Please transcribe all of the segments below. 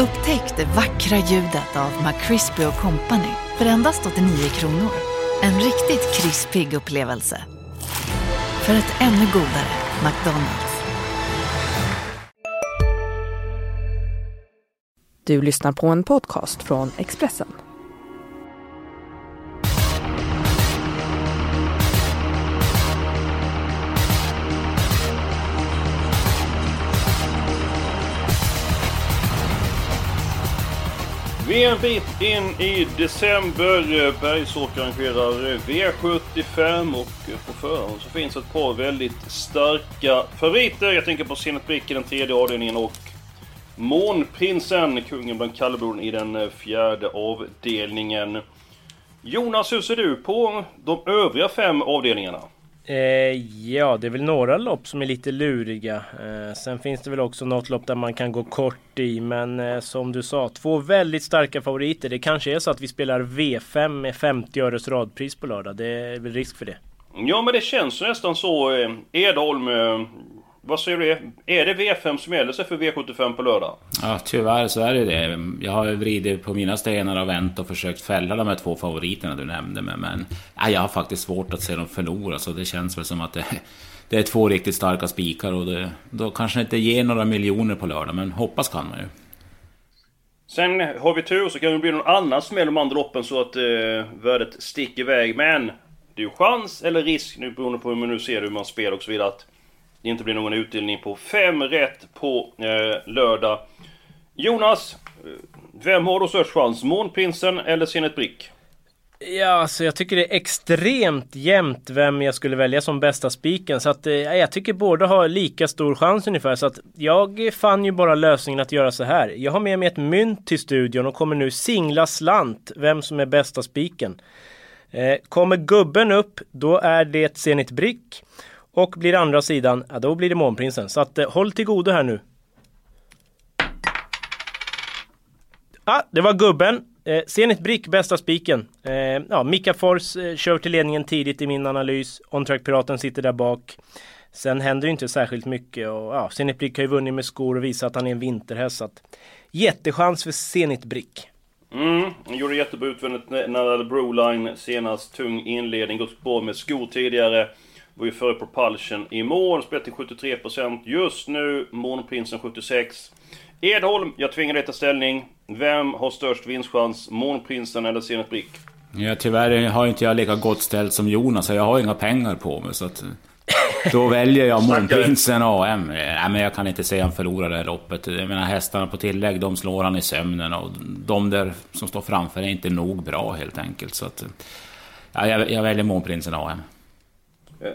Upptäck det vackra ljudet av McCrispy Company för endast 89 kronor. En riktigt krispig upplevelse. För ett ännu godare McDonalds. Du lyssnar på en podcast från Expressen. Vi är en bit in i december. Bergsåker arrangerar V75 och på förhand så finns ett par väldigt starka favoriter. Jag tänker på Zenit Brick i den tredje avdelningen och Månprinsen, kungen bland kallbloden i den fjärde avdelningen. Jonas, hur ser du på de övriga fem avdelningarna? Eh, ja, det är väl några lopp som är lite luriga. Eh, sen finns det väl också något lopp där man kan gå kort i. Men eh, som du sa, två väldigt starka favoriter. Det kanske är så att vi spelar V5 med 50 öres radpris på lördag. Det är väl risk för det. Ja, men det känns nästan så. Edholm, vad säger du? Är det V5 som gäller sig för V75 på lördag? Ja, tyvärr så är det det. Jag har vridit på mina stenar och vänt och försökt fälla de här två favoriterna du nämnde. Men, men ja, jag har faktiskt svårt att se dem förlora. Så det känns väl som att det, det är två riktigt starka spikar. Och det, då kanske det inte ger några miljoner på lördag. Men hoppas kan man ju. Sen har vi tur så kan det bli någon annan smäll de andra loppen så att eh, värdet sticker iväg. Men det är ju chans eller risk nu beroende på hur man nu ser hur man spelar och så vidare. Att det inte blir någon utdelning på fem rätt på eh, lördag. Jonas, eh, vem har då störst chans? Månprinsen eller Zenit Brick? Ja, alltså jag tycker det är extremt jämnt vem jag skulle välja som bästa spiken. Så att eh, jag tycker båda har lika stor chans ungefär. Så att jag fann ju bara lösningen att göra så här. Jag har med mig ett mynt till studion och kommer nu singla slant vem som är bästa spiken. Eh, kommer gubben upp, då är det Zenit Brick. Och blir det andra sidan, ja då blir det Månprinsen. Så att eh, håll till godo här nu. Ah, det var gubben. Eh, Zenit Brick, bästa spiken. Eh, ja, Mika Fors eh, kör till ledningen tidigt i min analys. On-track Piraten sitter där bak. Sen händer det inte särskilt mycket och ja, Zenit Brick har ju vunnit med skor och visat att han är en vinterhäst. Så att, jättechans för Zenit Brick. Mm, han gjorde jättebra utvändigt när han hade Broline senast. Tung inledning, gått på med skor tidigare. Var ju före Propulsion i mål, spelat till 73%. Just nu Månprinsen 76. Edholm, jag tvingar dig ta ställning. Vem har störst vinstchans? Månprinsen eller Zenit Brick? Ja, tyvärr har inte jag lika gott ställt som Jonas, så jag har inga pengar på mig. Så att, då väljer jag Månprinsen AM. Nej, men jag kan inte säga han förlorar det här loppet. Jag menar hästarna på tillägg, de slår han i sömnen. Och de där som står framför är inte nog bra helt enkelt. Så att, ja, jag, jag väljer Månprinsen AM. Eh,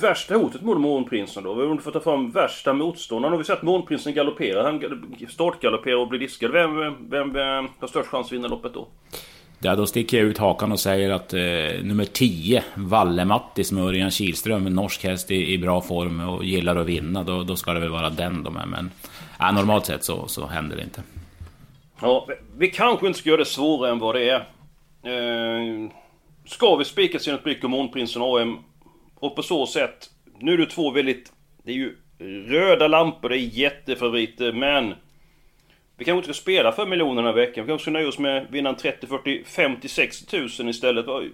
värsta hotet mot Månprinsen då? Om du får ta fram värsta motståndaren. Har vi sett Månprinsen galoppera? Han startgalopperar och blir diskad. Vem, vem, vem har störst chans att vinna loppet då? Ja, då sticker jag ut hakan och säger att eh, nummer 10, Valle-Mattis med Örjan Kihlström, en norsk häst i, i, bra form och gillar att vinna, då, då ska det väl vara den de är. Men ja, normalt sett så, så händer det inte. Ja, vi kanske inte ska göra det svårare än vad det är. Eh, ska vi spika Zenit Brick och Månprinsen AM? Och på så sätt, nu är det två väldigt... Det är ju röda lampor, det är jättefavoriter, men... Vi kanske inte ska spela för miljoner den här veckan. Vi kanske ska nöja oss med vinna 30, 40, 50, 60 tusen istället. Vad,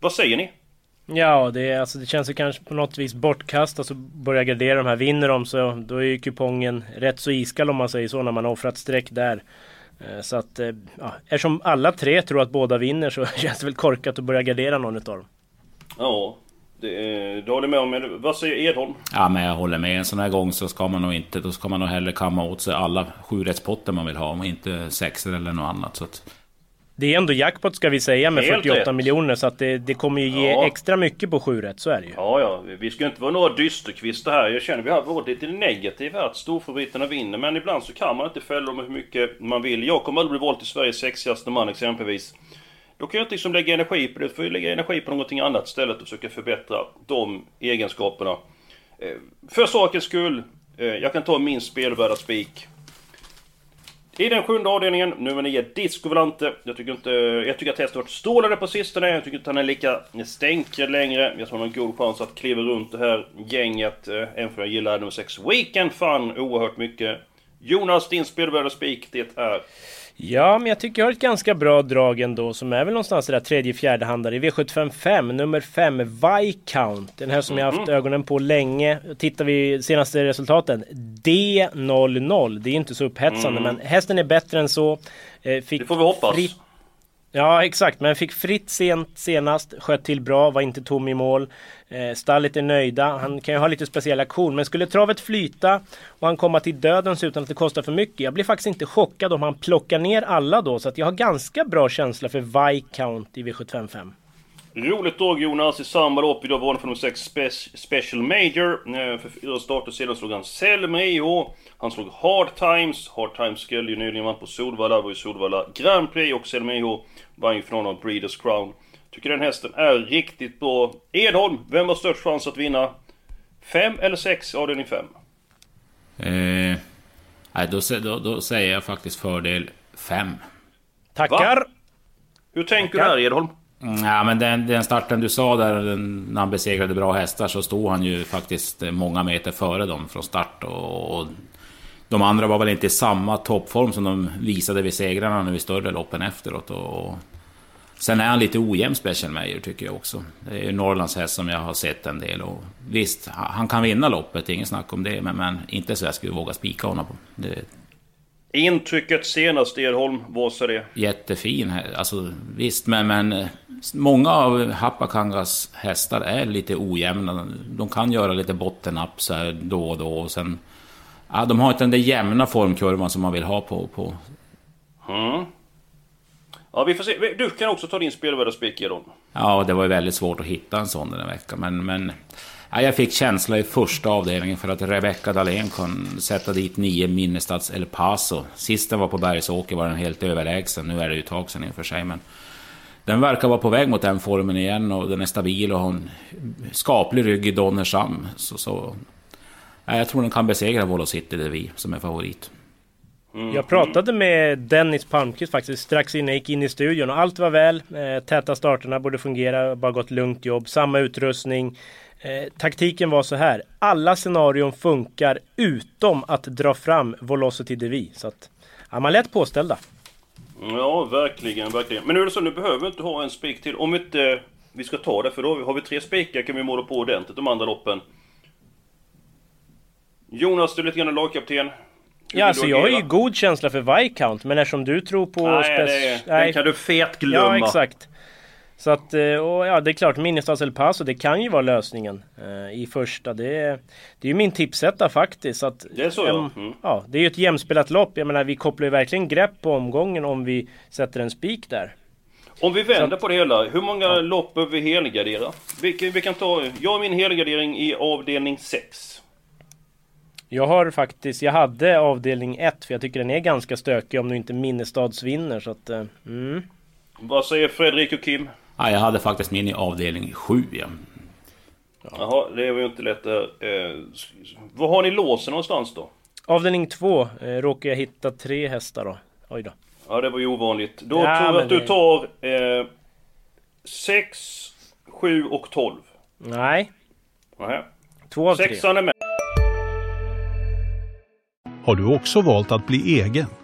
vad säger ni? Ja, det, är, alltså, det känns ju kanske på något vis bortkastat att börja gardera de här. Vinner de så då är ju kupongen rätt så iskall om man säger så när man har offrat streck där. Eh, så att, eh, ja, eftersom alla tre tror att båda vinner så känns det väl korkat att börja gardera någon utav dem. Ja, det, du håller med om Vad säger Edholm? Ja, men jag håller med. En sån här gång så ska man nog inte... Då ska man nog hellre kamma åt sig alla sjurättspotter man vill ha, och inte sexer eller något annat. Så att... Det är ändå jackpot ska vi säga med Helt 48 rätt. miljoner så att det, det kommer ju ge ja. extra mycket på 7 rätt, så är det ju. Ja, ja. Vi ska inte vara några dysterkvistar här. Jag känner vi har varit lite negativa att storfavoriterna vinner. Men ibland så kan man inte fälla dem hur mycket man vill. Jag kommer aldrig bli vald till Sveriges sexigaste man exempelvis. Då kan jag inte liksom lägga energi på det. Då får jag lägga energi på någonting annat istället och försöka förbättra de egenskaperna. Eh, för sakens skull, eh, jag kan ta min spelvärda spik. I den sjunde avdelningen, nummer 9, Disco Volante. Jag tycker inte... Jag tycker att hästen varit stålare på sistone. Jag tycker inte att han är lika stänkrädd längre. Jag tror han har en god chans att kliva runt det här gänget. Eh, även för jag gillar nummer 6, Weekend Fun, oerhört mycket. Jonas, din spelvärda spik, det är? Ja, men jag tycker jag har ett ganska bra drag ändå som är väl någonstans där tredje fjärde handare i V755 nummer 5 Viscount. Den här som jag haft ögonen på länge. Tittar vi senaste resultaten D00. Det är inte så upphetsande men hästen är bättre än så. Eh, Fick Det får vi hoppas. fritt- Ja exakt, men fick fritt sent senast, sköt till bra, var inte tom i mål. Eh, stallet är nöjda, han kan ju ha lite speciell aktion, men skulle travet flyta och han komma till dödens utan att det kostar för mycket. Jag blir faktiskt inte chockad om han plockar ner alla då, så att jag har ganska bra känsla för Viscount i V755. Roligt drag Jonas, i samma lopp idag var han för nummer 6 Spe- Special Major. Eh, För fyra starter sedan slog han Selmeo. Han slog Hard Times. Hard Times skulle ju nyligen vann på Solvalla, var ju Solvalla Grand Prix och Selmeo vann ju finalen av Breeders Crown. Tycker den hästen är riktigt bra. Edholm, vem har störst chans att vinna? 5 eller 6 avdelning 5? Eh, nej, då, då, då säger jag faktiskt fördel 5. Tackar! Hur tänker du Tackar. här Edholm? Mm, ja, men den, den starten du sa där, den, när han besegrade bra hästar, så stod han ju faktiskt eh, många meter före dem från start. Och, och de andra var väl inte i samma toppform som de visade vid segrarna nu i större loppen efteråt. Och, och, sen är han lite ojämn Special Major tycker jag också. Det är ju Norrlands häst som jag har sett en del. Och visst, han han kan vinna loppet, inget snack om det. Men, men inte så jag skulle våga spika honom på. Det, Intrycket senast Edholm, vad sa det? jättefin. Alltså, visst, men, men eh, många av Hapakangas hästar är lite ojämna. De kan göra lite bottennapp så här då och då. Och sen, ja, de har inte den där jämna formkurvan som man vill ha på... på Mm. Ja, vi får se. Du kan också ta din spelvärda spik Edholm. ja, det var ju väldigt svårt att hitta en sån den här veckan. Men, men ja, jag fick känsla i första avdelningen för att Rebecca Dahlén kan sätta dit nio Minnestads El Paso. Sist den var på Bergsåker var den helt överlägsen. Nu är det ju ett tag sedan i och för sig, men... Den verkar vara på väg mot den formen igen och den är stabil och har en skaplig rygg i Donnershamn. Så, så, ja, jag tror den kan besegra Volo City vi som är favorit. Mm. Jag pratade med Dennis Palmqvist faktiskt strax innan jag gick in i studion och allt var väl. Eh, täta starterna borde fungera, bara gått lugnt jobb, samma utrustning. Eh, taktiken var så här. Alla scenarion funkar utom att dra fram Velocity Devi. Så att, ja, man är lätt påställda. Ja, verkligen, verkligen. Men nu är det så, nu behöver vi inte ha en spik till. Om inte vi ska ta det, för då har vi tre spikar kan vi måla på ordentligt de andra loppen. Jonas, du är lite grann lagkapten. Hur Ja, alltså jag har ju god känsla för Viscount, men eftersom du tror på... Nej, spec- det, den kan du fet glömma. Ja, exakt. Så att, eh, och ja det är klart, Minnestads El Paso, det kan ju vara lösningen eh, i första. Det är, det är ju min tipsetta faktiskt. Så att, Det är så, ja. em, Mm. ja. Det är ju ett jämspelat lopp. Jag menar, vi kopplar ju verkligen grepp på omgången om vi sätter en spik där. Om vi vänder på det hela, hur många lopp behöver vi helgardera? Vi, vi kan ta, jag har min helgardering i avdelning 6. Jag har faktiskt, jag hade avdelning 1 för jag tycker den är ganska stökig om nu inte Minnestads vinner. Så att, eh, mm. Vad säger Fredrik och Kim? Ja, jag hade faktiskt min i avdelning 7. Ja. Jaha, det var ju inte lätt. Eh, var har ni låsen någonstans då? Avdelning 2 eh, råkar jag hitta tre hästar då. Oj då. Ja, det var ju ovanligt. Då Ja, tror jag att du det- tar eh, 6, 7 och 12. Nej, Nähä. två av tre. Sexan är med. Har du också valt att bli egen?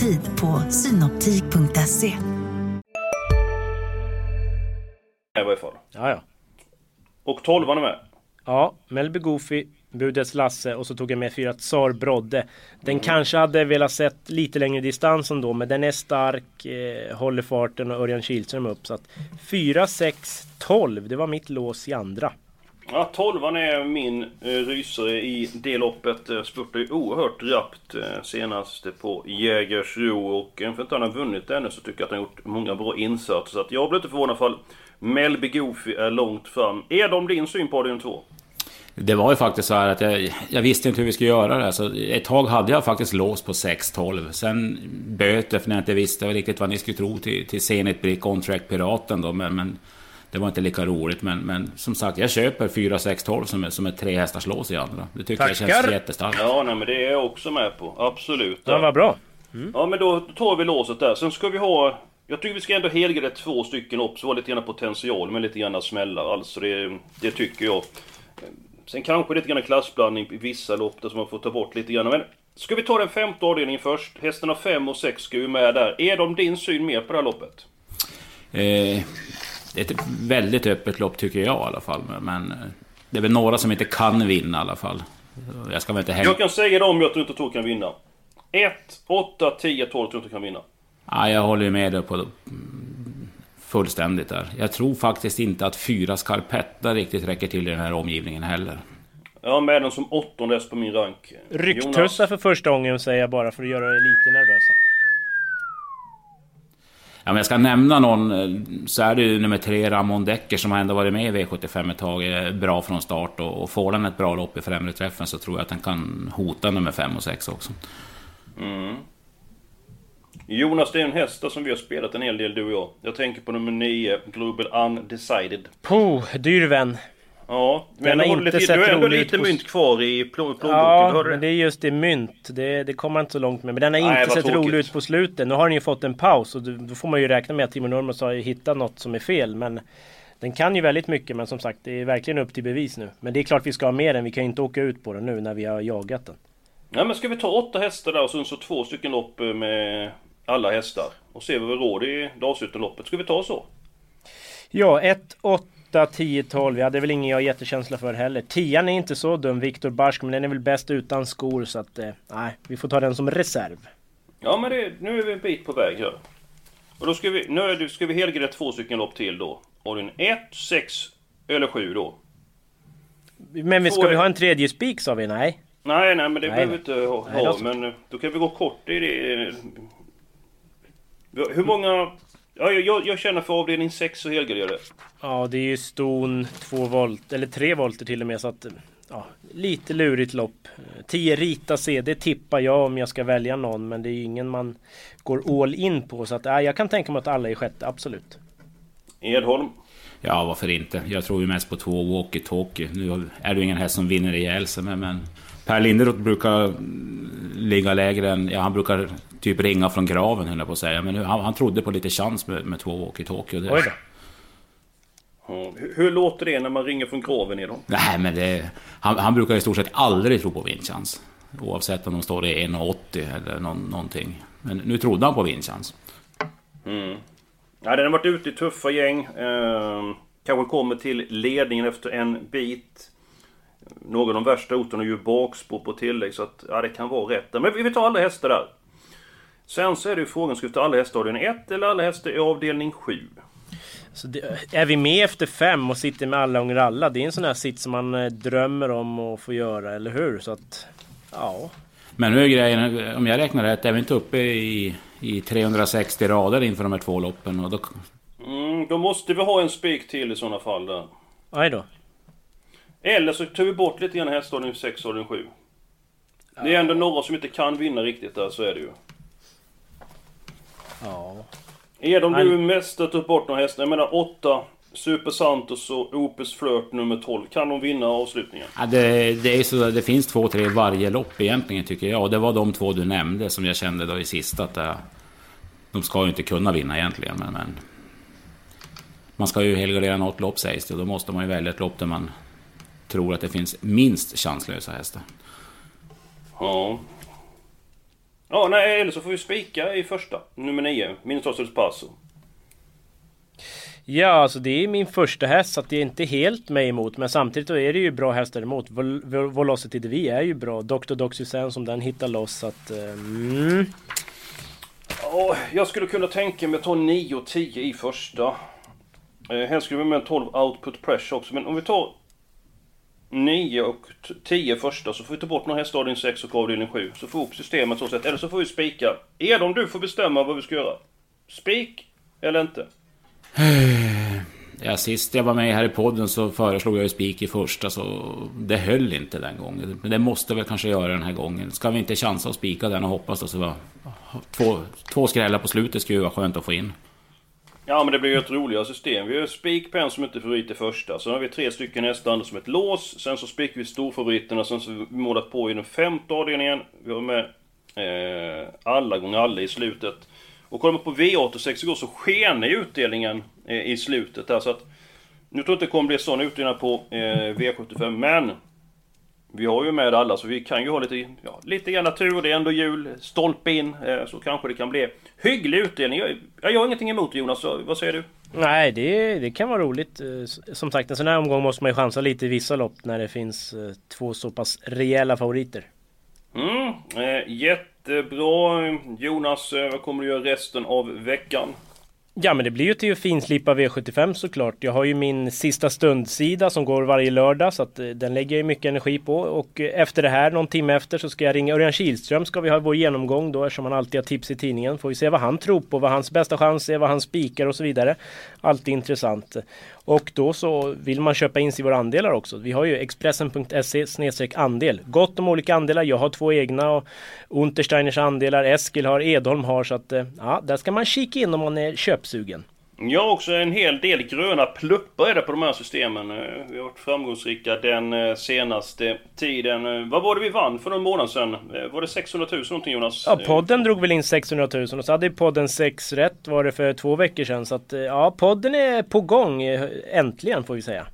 Tid på synoptik.se. I varje fall. Ja, ja. Och 12 är med. Ja, Melby Goofy, Budets Lasse och så tog jag med fyra Tsar Brodde. Den kanske hade velat sett lite längre distans ändå, men den är stark, eh, håller farten och Örjan Kihlström upp. Så att 4, 6, 12, det var mitt lås i andra. Ja, 12 är min eh, rysare i det loppet. Eh, spurtade ju oerhört rappt eh, senast på Jägersro och även för att han har vunnit ännu så tycker jag att han har gjort många bra insatser. Så att jag blir inte förvånad ifall Melby Goofy är långt fram. Är de din syn på Adrian 2? Det var ju faktiskt så här att jag, jag visste inte hur vi skulle göra det. Så ett tag hade jag faktiskt lås på 6-12. Sen böter för när jag inte visste riktigt vad ni skulle tro till, till Zenit Brick On Track Piraten då. Men, men, det var inte lika roligt. Men, men som sagt, jag köper 4-6-12 som, är, som ett tre hästars lås i andra. Det tycker Tackar. jag känns jättestarkt. Ja, nej, men det är jag också med på. Absolut. Ja, vad bra. Ja men då tar vi låset där. Sen ska vi ha... Jag tycker vi ska ändå helga två stycken upp, så var lite grann potential med lite grann smällar. Alltså det, det tycker jag. Sen kanske lite grann klassblandning i vissa lopp där som man får ta bort lite grann. Men ska vi ta den femte avdelningen först? Hästarna 5 och 6 ska ju med där. Är de din syn mer på det här loppet? Eh, det är ett väldigt öppet lopp tycker jag i alla fall. Men, eh, det är väl några som inte kan vinna i alla fall. Jag ska väl inte hänga... Jag kan säga dem jag inte tror kan vinna. 1, 8, 10, 12 tror inte kan vinna. Ja, jag håller ju med dig på fullständigt där. Jag tror faktiskt inte att fyra skarpetta riktigt räcker till i den här omgivningen heller. Jag har med den som åttonde häst på min rank. Rycktussa för första gången säger jag bara för att göra er lite nervösa. Ja, men jag ska nämna någon eh, så är det ju nummer tre Ramon Decker som har ändå varit med i V75 ett tag. Är bra från start och, och får den ett bra lopp i främre träffen så tror jag att den kan hota nummer fem och sex också. Jonas, det är en häst som vi har spelat en hel del du och jag. Jag tänker på nummer 9, Global Undecided. Puh, dyr vän. Ja, men har inte lite, sett du har ändå lite på- mynt kvar i plå- plånboken. Ja, men det det? är just det mynt. Det, det kommer inte så långt med. Men den har Nej, inte sett tråkigt. rolig ut på slutet. Nu har den ju fått en paus och då, får man ju räkna med att Timo Nurmos har hittat något som är fel. Men den kan ju väldigt mycket. Men som sagt, det är verkligen upp till bevis nu. Men det är klart vi ska ha med den. Vi kan ju inte åka ut på den nu när vi har jagat den. Ja, men ska vi ta åtta hästar där och sen så två stycken lopp eh, med alla hästar? Och se vad vi råder i Dalshyttenloppet. Ska vi ta så? Ja, 1, 8, 10, 12. Ja, det är väl ingen jag har jättekänsla för heller. 10 är inte så dum, Viktor Barsk, men den är väl bäst utan skor. Så att, eh, nej, vi får ta den som reserv. Ja, men det, nu är vi en bit på väg här. Och då ska vi, nu är det, ska vi helgardera två stycken lopp till då. Och den 1, 6 eller 7 då. Men vi- ska Får- vi ha en tredje spik sa vi? Nej. Nej, nej, men det Nej, behöver vi inte ha. Nej, men eh, då kan vi gå kort i det. Hur många... Ja, jag- jag, jag känner för avdelning 6 så helgarderar det. Ja, det är ju ston 2 volt, eller 3 volter till och med. Så att, ja, lite lurigt lopp. 10 Rita C, det tippar jag om jag ska välja någon. Men det är ju ingen man går all in på. Så att, ja, jag kan tänka mig att alla är sjätte, absolut. Edholm. Ja, varför inte? Jag tror ju mest på två Walkie Talkie. Nu är det ju ingen häst som vinner ihjäl sig, men, men Per Linderoth brukar ligga lägre än... Ja, han brukar typ ringa från graven, höll jag på att säga. Men nu, han, han trodde på lite chans med, med två Walkie Talkie. och det- Oj då. Ja, hur, hur låter det när man ringer från graven Edholm? Nej, men det, han, han brukar i stort sett aldrig tro på vinstchans. Oavsett om de står i 1,80 eller någon, någonting. Men nu trodde han på vinstchans. Ja, den har varit ute i tuffa gäng. Eh, kanske kommer till ledningen efter en bit. Några av de värsta roten är ju bakspår på tillägg så att ja, det kan vara rätt. Men vi vi tar alla hästar där. Sen så är det ju frågan, ska vi ta alla hästar i avdelning 1 eller alla hästar i avdelning 7? Så det, är vi med efter fem och sitter med alla gånger alla? Det är en sån här sitt som man eh, drömmer om att få göra, eller hur? Så att, ja. Men nu är grejen, om jag räknar rätt, är vi inte uppe i, i 360 rader inför de här två loppen. Och då, Mm, då måste vi ha en spik till i sådana fall där. Aj då. Eller så tar vi bort lite grann hästar avdelning 6 och avdelning 7. Det är ändå några som inte kan vinna riktigt där, så är det ju. Ja. Är de du mest att ta bort några hästar? Jag menar 8, Super Santos och Opus Flirt nummer 12. Kan de vinna avslutningen? ja, det, det, är så, det finns två, tre varje lopp egentligen tycker jag. Och det var de två du nämnde som jag kände då i sista att äh, de ska ju inte kunna vinna egentligen. Men, men man ska ju helgardera något lopp sägs det. och Då måste man ju välja ett lopp där man tror att det finns minst chanslösa hästar. Ja. Ja, nej, eller så får vi spika i första. Nummer 9, Minnesota Paso. Ja, alltså det är min första häst så det är inte helt mig emot. Men samtidigt är det ju bra hästar emot. Vol Vol Velocity är ju bra. Dr. Doxysen som den hittar loss. Så att, eh, mm. Ja, jag skulle kunna tänka mig att ta 9 och 10 i första. Eh, helst skulle vi med en 12 output pressure också, men om vi tar 9 och 10 första så får vi ta bort några hästar avdelning 6 och avdelning 7. Så får vi upp systemet så sätt. Eller så får vi spika. Edom, du får bestämma vad vi ska göra. Spik eller inte? Ja, sist jag var med här i podden så föreslog jag ju spik i första, så det höll inte den gången. Men det måste väl kanske göra den här gången. Ska vi inte chansa att spika den och hoppas då så var två, två skrällar på slutet skulle ju vara skönt att få in. Ja men det blir ju ett roligare system. Vi har ju Spikpen som inte är favorit i första. Sen har vi tre stycken hästar som ett lås. Sen så spikar vi storfavoriterna. Sen så har vi målat på i den femte avdelningen. Vi har med eh, alla gånger alla i slutet. Och kollar man på V86 igår så skenar ju utdelningen eh, i slutet där. Så att, nu tror jag inte det kommer bli sån utdelning på eh, V75 men vi har ju med alla så vi kan ju ha lite, ja, lite grann tur. Det är ändå jul, stolpe in. Eh, så kanske det kan bli hygglig utdelning. Jag, jag har ingenting emot Jonas, så, vad säger du? Nej, det, det kan vara roligt. Eh, som sagt, en sån här omgång måste man ju chansa lite i vissa lopp när det finns eh, två så pass rejäla favoriter. Mm, jättebra. Jonas, vad kommer du göra resten av veckan? Ja men det blir ju till att finslipa V75 såklart. Jag har ju min sista stundsida som går varje lördag så att eh, den lägger jag mycket energi på. Och eh, efter det här, någon timme efter, så ska jag ringa Örjan Kihlström. Ska vi ha vår genomgång då eftersom han alltid har tips i tidningen. Får vi se vad han tror på, vad hans bästa chans är, vad han spikar och så vidare. Alltid intressant. Och då så vill man köpa in sig i våra andelar också. Vi har ju Expressen.se andel. Gott om olika andelar. Jag har två egna och Untersteiners andelar. Eskil har, Edholm har. Så att eh, ja, där ska man kika in om man är köpsugen. Jag har också en hel del gröna pluppar är det på de här systemen. Eh, vi har varit framgångsrika den eh, senaste tiden. Vad var det vi vann för någon månad sedan? Var det 600 000 någonting Jonas? Ja, podden drog väl in 600 000 och så hade podden 6 rätt var det för två veckor sedan. Så att ja, podden är på gång. Äntligen får vi säga.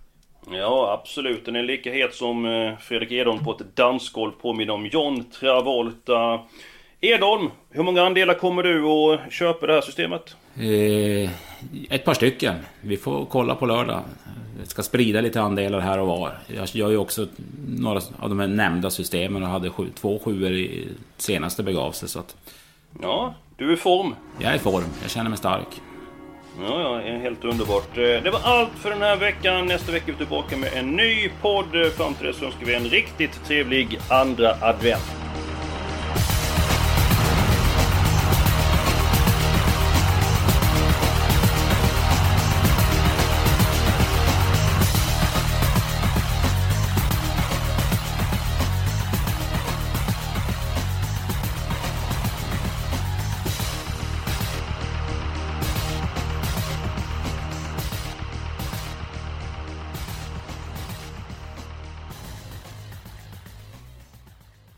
Ja, absolut. Den är lika het som Fredrik Edholm på ett dansgolv påminner om John Travolta. Edholm, hur många andelar kommer du att köpa det här systemet? Eh, ett par stycken. Vi får kolla på lördag. Jag ska sprida lite andelar här och var. Jag gör ju också några av de här nämnda systemen och hade sju, två sjuor i senaste begav sig. Så att... Ja, du är i form. Jag är i form. Jag känner mig stark. Ja, ja, helt underbart. Det var allt för den här veckan. Nästa vecka är vi tillbaka med en ny podd. Fram till dess önskar vi en riktigt trevlig andra advent.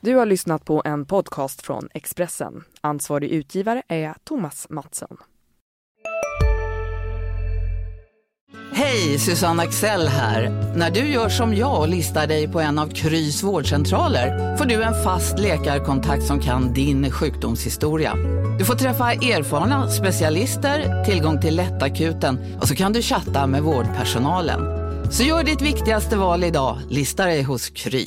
Du har lyssnat på en podcast från Expressen. Ansvarig utgivare är Thomas Mattsson. Hej, Susanne Axel här. När du gör som jag och listar dig på en av Krys vårdcentraler får du en fast läkarkontakt som kan din sjukdomshistoria. Du får träffa erfarna specialister, tillgång till lättakuten och så kan du chatta med vårdpersonalen. Så gör ditt viktigaste val idag, lista dig hos Kry.